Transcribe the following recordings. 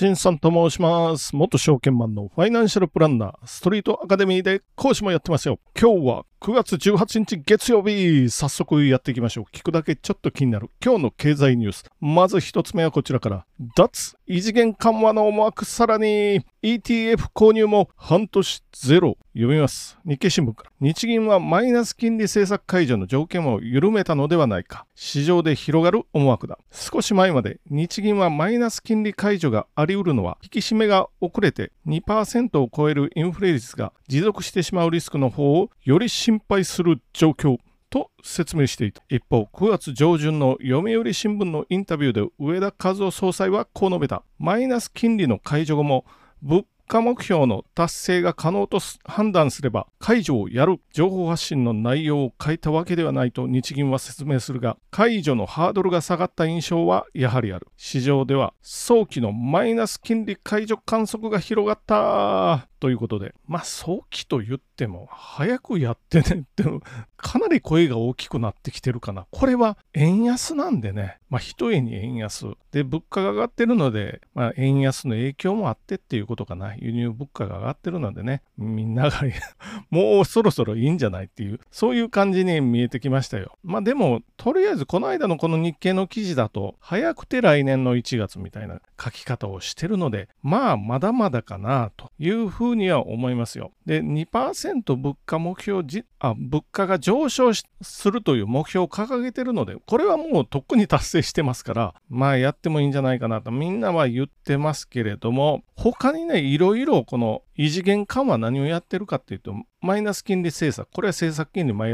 新さんと申します。元証券マンのファイナンシャルプランナー、ストリートアカデミーで講師もやってますよ。今日は9月18日月曜日、早速やっていきましょう。聞くだけちょっと気になる今日の経済ニュース。まず一つ目はこちらから。脱異次元緩和の思惑さらに ETF 購入も半年ゼロ。読みます。日経新聞から。日銀はマイナス金利政策解除の条件を緩めたのではないか。市場で広がる思惑だ。少し前まで日銀はマイナス金利解除があり得るのは引き締めが遅れて2%を超えるインフレ率が持続してしまうリスクの方をより心配する状況。と説明していた。一方9月上旬の読売新聞のインタビューで上田和夫総裁はこう述べたマイナス金利の解除後も物価目標の達成が可能と判断すれば解除をやる情報発信の内容を変えたわけではないと日銀は説明するが解除のハードルが下がった印象はやはりある。市場では早期のマイナス金利解除観測が広がった。ということで。まあ早期と言っても早くやってねって かなり声が大きくなってきてるかな。これは円安なんでね。まあ一重に円安。で物価が上がってるので、まあ、円安の影響もあってっていうことかな。輸入物価が上がってるのでね。みんなが もうそろそろいいんじゃないっていうそういう感じに見えてきましたよ。まあでもとりあえずこの間のこの日経の記事だと早くて来年の1月みたいな。書き方をしてるのでまあまだまだかなというふうには思いますよ。で2%物価目標じあ物価が上昇するという目標を掲げてるのでこれはもうとっくに達成してますからまあやってもいいんじゃないかなとみんなは言ってますけれども他にねいろいろこの異次元緩和何をやってるかっていうとマイナス金利政策これは政策金利マ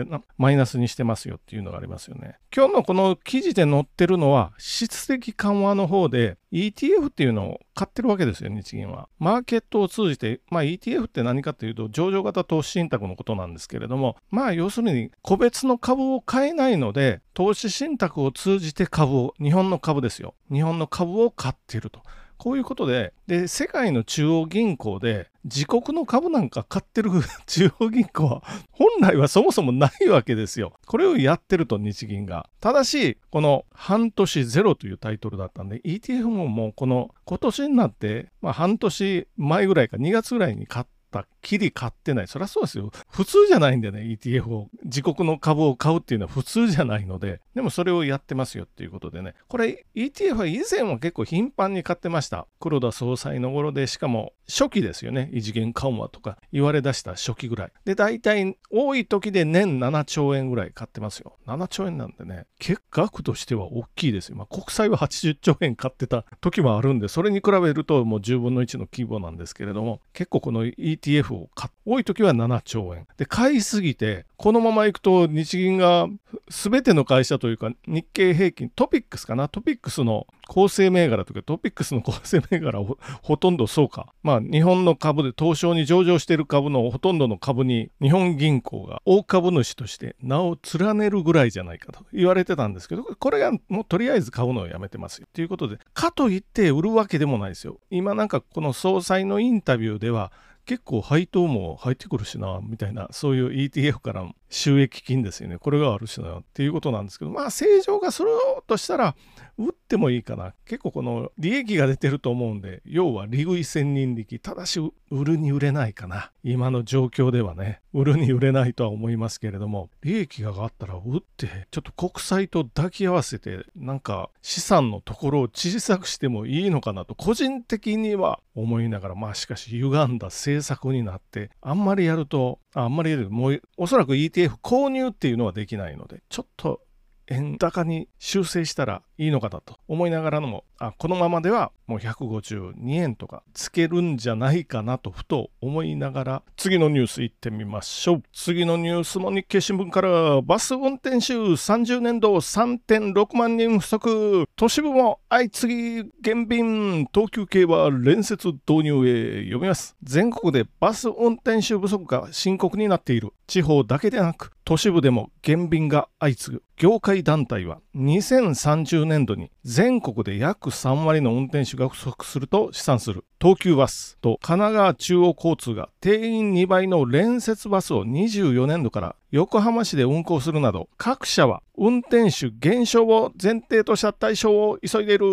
イナスにしてますよっていうのがありますよね。今日のこの記事で載ってるのは質的緩和の方で ETF っていうのを買ってるわけですよ日銀は。マーケットを通じてまあ ETF って何かっていうと上場型投資信託のことなんですけれどもまあ要するに個別の株を買えないので投資信託を通じて株を日本の株ですよ。日本の株を買っていると。こういうことで、で、世界の中央銀行で自国の株なんか買ってる 中央銀行は本来はそもそもないわけですよ。これをやってると日銀が。ただし、この半年ゼロというタイトルだったんで、ETF ももうこの今年になって、まあ半年前ぐらいか2月ぐらいに買った、きり買ってない。そりゃそうですよ。普通じゃないんでね、ETF を、自国の株を買うっていうのは普通じゃないので、でもそれをやってますよっていうことでね、これ ETF は以前は結構頻繁に買ってました。黒田総裁の頃で、しかも初期ですよね。異次元緩和とか言われ出した初期ぐらい。で、大体多い時で年7兆円ぐらい買ってますよ。7兆円なんでね、結額としては大きいですよ。まあ、国債は80兆円買ってた時もあるんで、それに比べるともう10分の1の規模なんですけれども、結構この ETF を買多い時は7兆円。で、買いすぎて、このままいくと日銀が全ての会社というか日経平均、トピックスかな？トピックスの構成銘柄とかトピックスの構成銘柄を ほとんどそうか。まあ日本の株で東証に上場している株のほとんどの株に日本銀行が大株主として名を連ねるぐらいじゃないかと言われてたんですけど、これがもうとりあえず買うのをやめてますよ。ということで、かといって売るわけでもないですよ。今なんかこの総裁のインタビューでは結構配当も入ってくるしな、みたいな、そういう ETF から収益金ですよね。これがあるしな、っていうことなんですけど、まあ正常がするとしたら、売ってもいいかな。結構この利益が出てると思うんで、要は利食い千人力、ただし売るに売れないかな。今の状況ではね、売るに売れないとは思いますけれども、利益が上がったら売って、ちょっと国債と抱き合わせて、なんか資産のところを小さくしてもいいのかなと、個人的には思いながら、まあしかし歪んだ政策になって、あんまりやると、あんまりもうおそらく ETF 購入っていうのはできないので、ちょっと円高に修正したらいいのかなと思いながらのもあこのままではもう152円とかつけるんじゃないかなとふと思いながら次のニュースいってみましょう。次のニュースも日経新聞からバス運転手30年度3.6万人不足。都市部も相次ぎ減便。東急系は連接導入へ読みます。全国でバス運転手不足が深刻になっている。地方だけでなく都市部でも減便が相次ぐ。業界団体は2030年度に全国で約3割の運転手が不足すると試算する。東急バスと神奈川中央交通が定員2倍の連接バスを24年度から横浜市で運行するなど、各社は運転手減少を前提とした対象を急いでいる。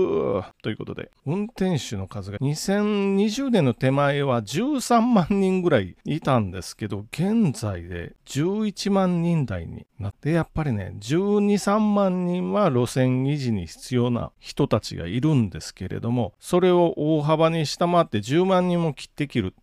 ということで、運転手の数が2020年の手前は13万人ぐらいいたんですけど、現在で11万人台になって、やっぱりね、12、3万人は路線維持に必要な人たちがいるんですけれども、それを大幅に下回って10万人も切ってきる。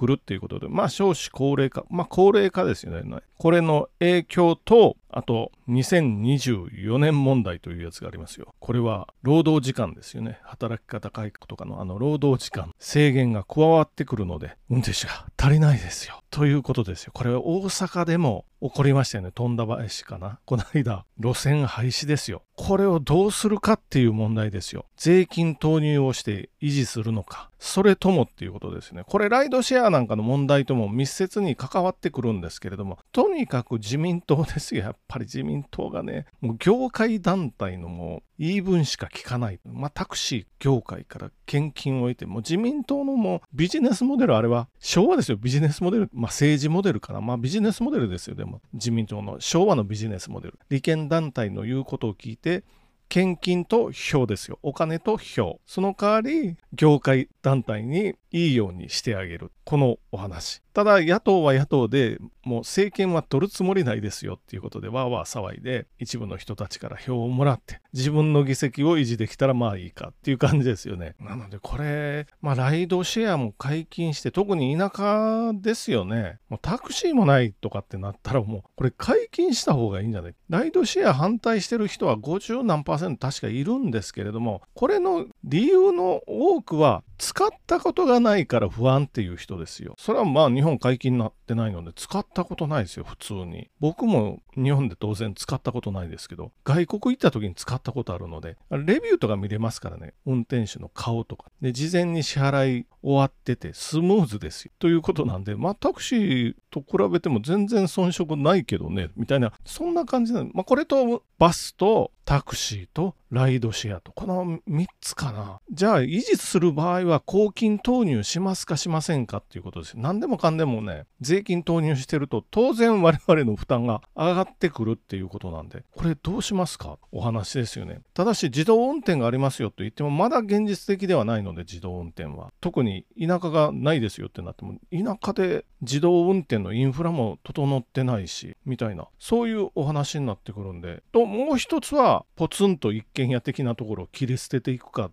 来るっていうことで、まあ少子高齢化、まあ高齢化ですよね。これの影響と、あと2024年問題というやつがありますよ。これは労働時間ですよね。働き方改革とかのあの労働時間制限が加わってくるので、運転手が足りないですよ。ということですよ。これは大阪でも起こりましたよね。富田林かな。この間、路線廃止ですよ。これをどうするかっていう問題ですよ。税金投入をして維持するのか。それともっていうことですね。これライドシェアなんかの問題とも密接に関わってくるんですけれども、とにかく自民党ですよ。やっぱり自民党がね、もう業界団体のもう言い分しか聞かない。まあタクシー業界から献金を得て、もう自民党のもうビジネスモデル、あれは昭和ですよ。ビジネスモデル。まあ政治モデルかな。まあビジネスモデルですよ。でも自民党の昭和のビジネスモデル。利権団体の言うことを聞いて、献金と票ですよ。お金と票。その代わり、業界団体にいいようにしてあげる。このお話。ただ野党は野党でもう政権は取るつもりないですよっていうことでわーわー騒いで一部の人たちから票をもらって自分の議席を維持できたらまあいいかっていう感じですよね。なのでこれ、まあライドシェアも解禁して特に田舎ですよね。もうタクシーもないとかってなったらもうこれ解禁した方がいいんじゃない？ライドシェア反対してる人は50何パーセント確かいるんですけれどもこれの理由の多くは使ったことがないから不安っていう人ですよ。それはまあ日本解禁になってないので使ったことないですよ、普通に。僕も日本で当然使ったことないですけど、外国行った時に使ったことあるので、レビューとか見れますからね、運転手の顔とか。で、事前に支払い終わっててスムーズですよ。ということなんで、まあタクシーと比べても全然遜色ないけどね、みたいな、そんな感じなの。まあこれとバスとタクシーとライドシェアと、この3つかな。じゃあ維持する場合は公金投入しますかしませんかっていうことです。何でもかんでもね、税金投入してると当然我々の負担が上がってくるっていうことなんで、これどうしますか？お話ですよね。ただし自動運転がありますよと言ってもまだ現実的ではないので自動運転は。特に田舎がないですよってなっても田舎で自動運転のインフラも整ってないし、みたいな、そういうお話になってくるんで、と、もう一つは、ポツンと一軒家的なところを切り捨てていくか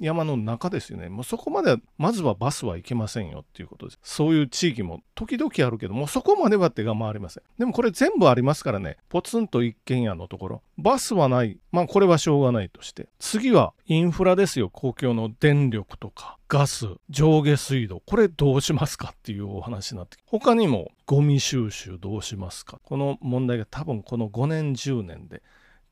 山の中ですよね。もうそこまでまずはバスは行けませんよっていうことです。そういう地域も時々あるけども、そこまでは手が回りません。でもこれ全部ありますからね、ポツンと一軒家のところ、バスはない。まあこれはしょうがないとして。次はインフラですよ。公共の電力とか、ガス、上下水道。これどうしますかっていうお話になって他にもゴミ収集どうしますかこの問題が多分この5年10年で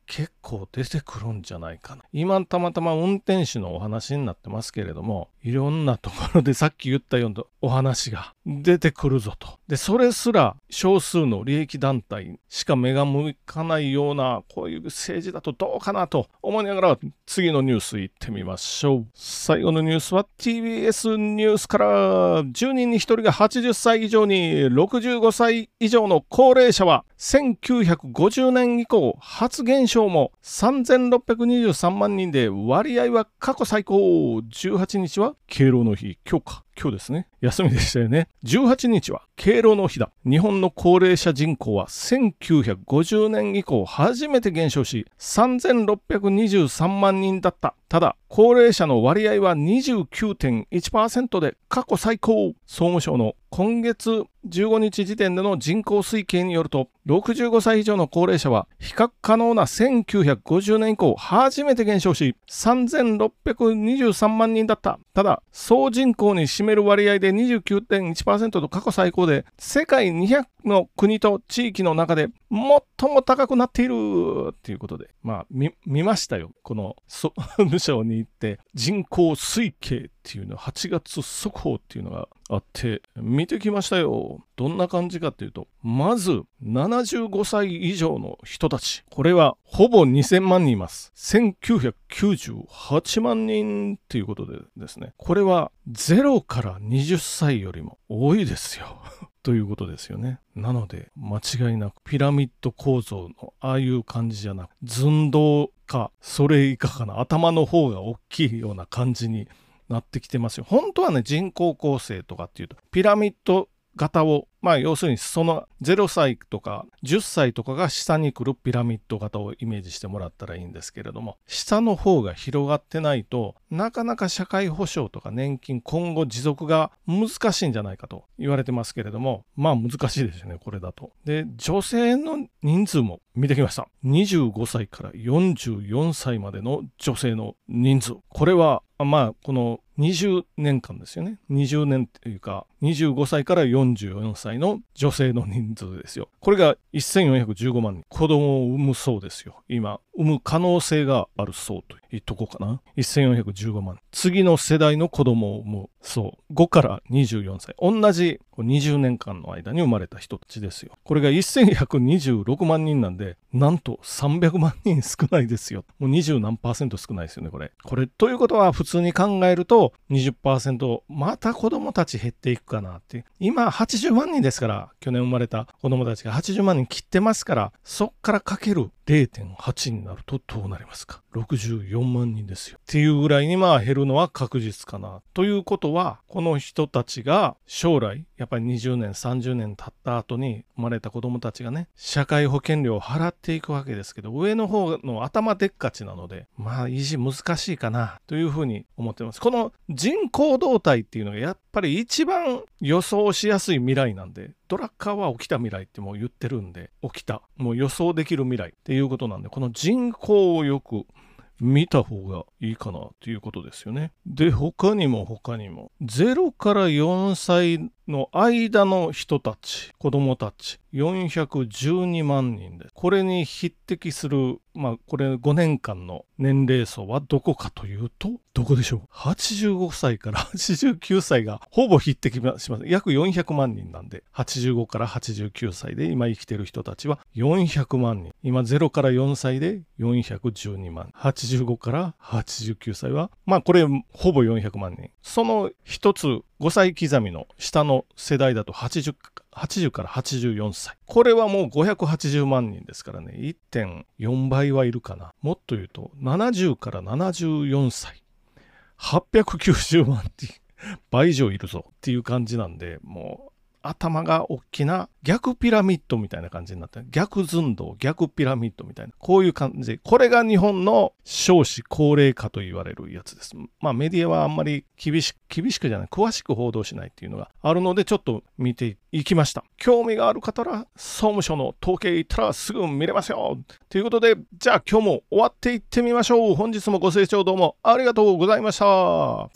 結構出てくるんじゃないかな。今たまたま運転手のお話になってますけれども、いろんなところでさっき言ったようなお話が出てくるぞと。で、それすら少数の利益団体しか目が向かないような、こういう政治だとどうかなと思いながら、次のニュース行ってみましょう。最後のニュースは TBS ニュースから、10人に1人が80歳以上に65歳以上の高齢者は1950年以降発現象も3623万人で割合は過去最高。18日は敬老の日。今日か。今日ですね。休みでしたよね。18日は敬老の日だ。日本の高齢者人口は1950年以降初めて減少し3623万人だった。ただ高齢者の割合は29.1%で過去最高。総務省の今月15日時点での人口推計によると65歳以上の高齢者は比較可能な1950年以降初めて減少し3623万人だった。ただ総人口に占める割合で29.1%と過去最高で世界200の国と地域の中で最最も高くなっているっていうことでまあ見ましたよこの総務省に行って人口推計っていうの8月速報っていうのがあって見てきましたよ。どんな感じかっていうと、まず75歳以上の人たち。これはほぼ2000万人います。1998万人っていうことでですね。これは0から20歳よりも多いですよ。ということですよね。なので、間違いなくピラミッド構造のああいう感じじゃなく、寸胴か、それ以下かな、頭の方が大きいような感じになってきてますよ。本当はね、人口構成とかっていうと、ピラミッド型をまあ要するにその0歳とか10歳とかが下に来るピラミッド型をイメージしてもらったらいいんですけれども下の方が広がってないとなかなか社会保障とか年金今後持続が難しいんじゃないかと言われてますけれどもまあ難しいですよねこれだと。で女性の人数も見てきました。25歳から44歳までの女性の人数これはまあこの20年間ですよね。20年っていうか、25歳から44歳の女性の人数ですよ。これが1415万人。子供を産むそうですよ。今、産む可能性があるそうと言っとこうかな。1415万。次の世代の子供を産むそう。5から24歳。同じ20年間の間に生まれた人たちですよ。これが1126万人なんで、なんと300万人少ないですよ。もう20何パーセント少ないですよね、これ。これ、ということは普通に考えると20%、また子供たち減っていくかなって。今80万人ですから、去年生まれた子供たちが80万人切ってますから、そっからかける0.8になるとどうなりますか ?64 万人ですよ。っていうぐらいにまあ減るのは確実かな。ということは、この人たちが将来、やっっぱり20年、30年経った後に生まれた子供たちがね、社会保険料を払っていくわけですけど、上の方の頭でっかちなので、まあ維持難しいかなというふうに思ってます。この人口動態っていうのがやっぱり一番予想しやすい未来なんで、ドラッカーは起きた未来ってもう言ってるんで、起きた、もう予想できる未来っていうことなんで、この人口をよく見た方がいいかなということですよね。で、他にも他にも、0から4歳の間の人たち、子供たち、412万人で。これに匹敵する、まあ、これ5年間の年齢層はどこかというと、どこでしょう ?85 歳から 89歳がほぼ匹敵します。約400万人なんで、85から89歳で今生きてる人たちは400万人。今0から4歳で412万。85から89歳は、まあこれほぼ400万人。その一つ5歳刻みの下の世代だと 80, 80から84歳。これはもう580万人ですからね、1.4倍はいるかな。もっと言うと、70から74歳。890万って倍以上いるぞっていう感じなんで、もう頭が大きな逆ピラミッドみたいな感じになって逆寸胴逆ピラミッドみたいな。こういう感じ。これが日本の少子高齢化と言われるやつです。まあメディアはあんまり厳しく厳しくじゃない。詳しく報道しないっていうのがあるのでちょっと見ていきました。興味がある方は総務省の統計行ったらすぐ見れますよ。ということでじゃあ今日も終わっていってみましょう。本日もご清聴どうもありがとうございました。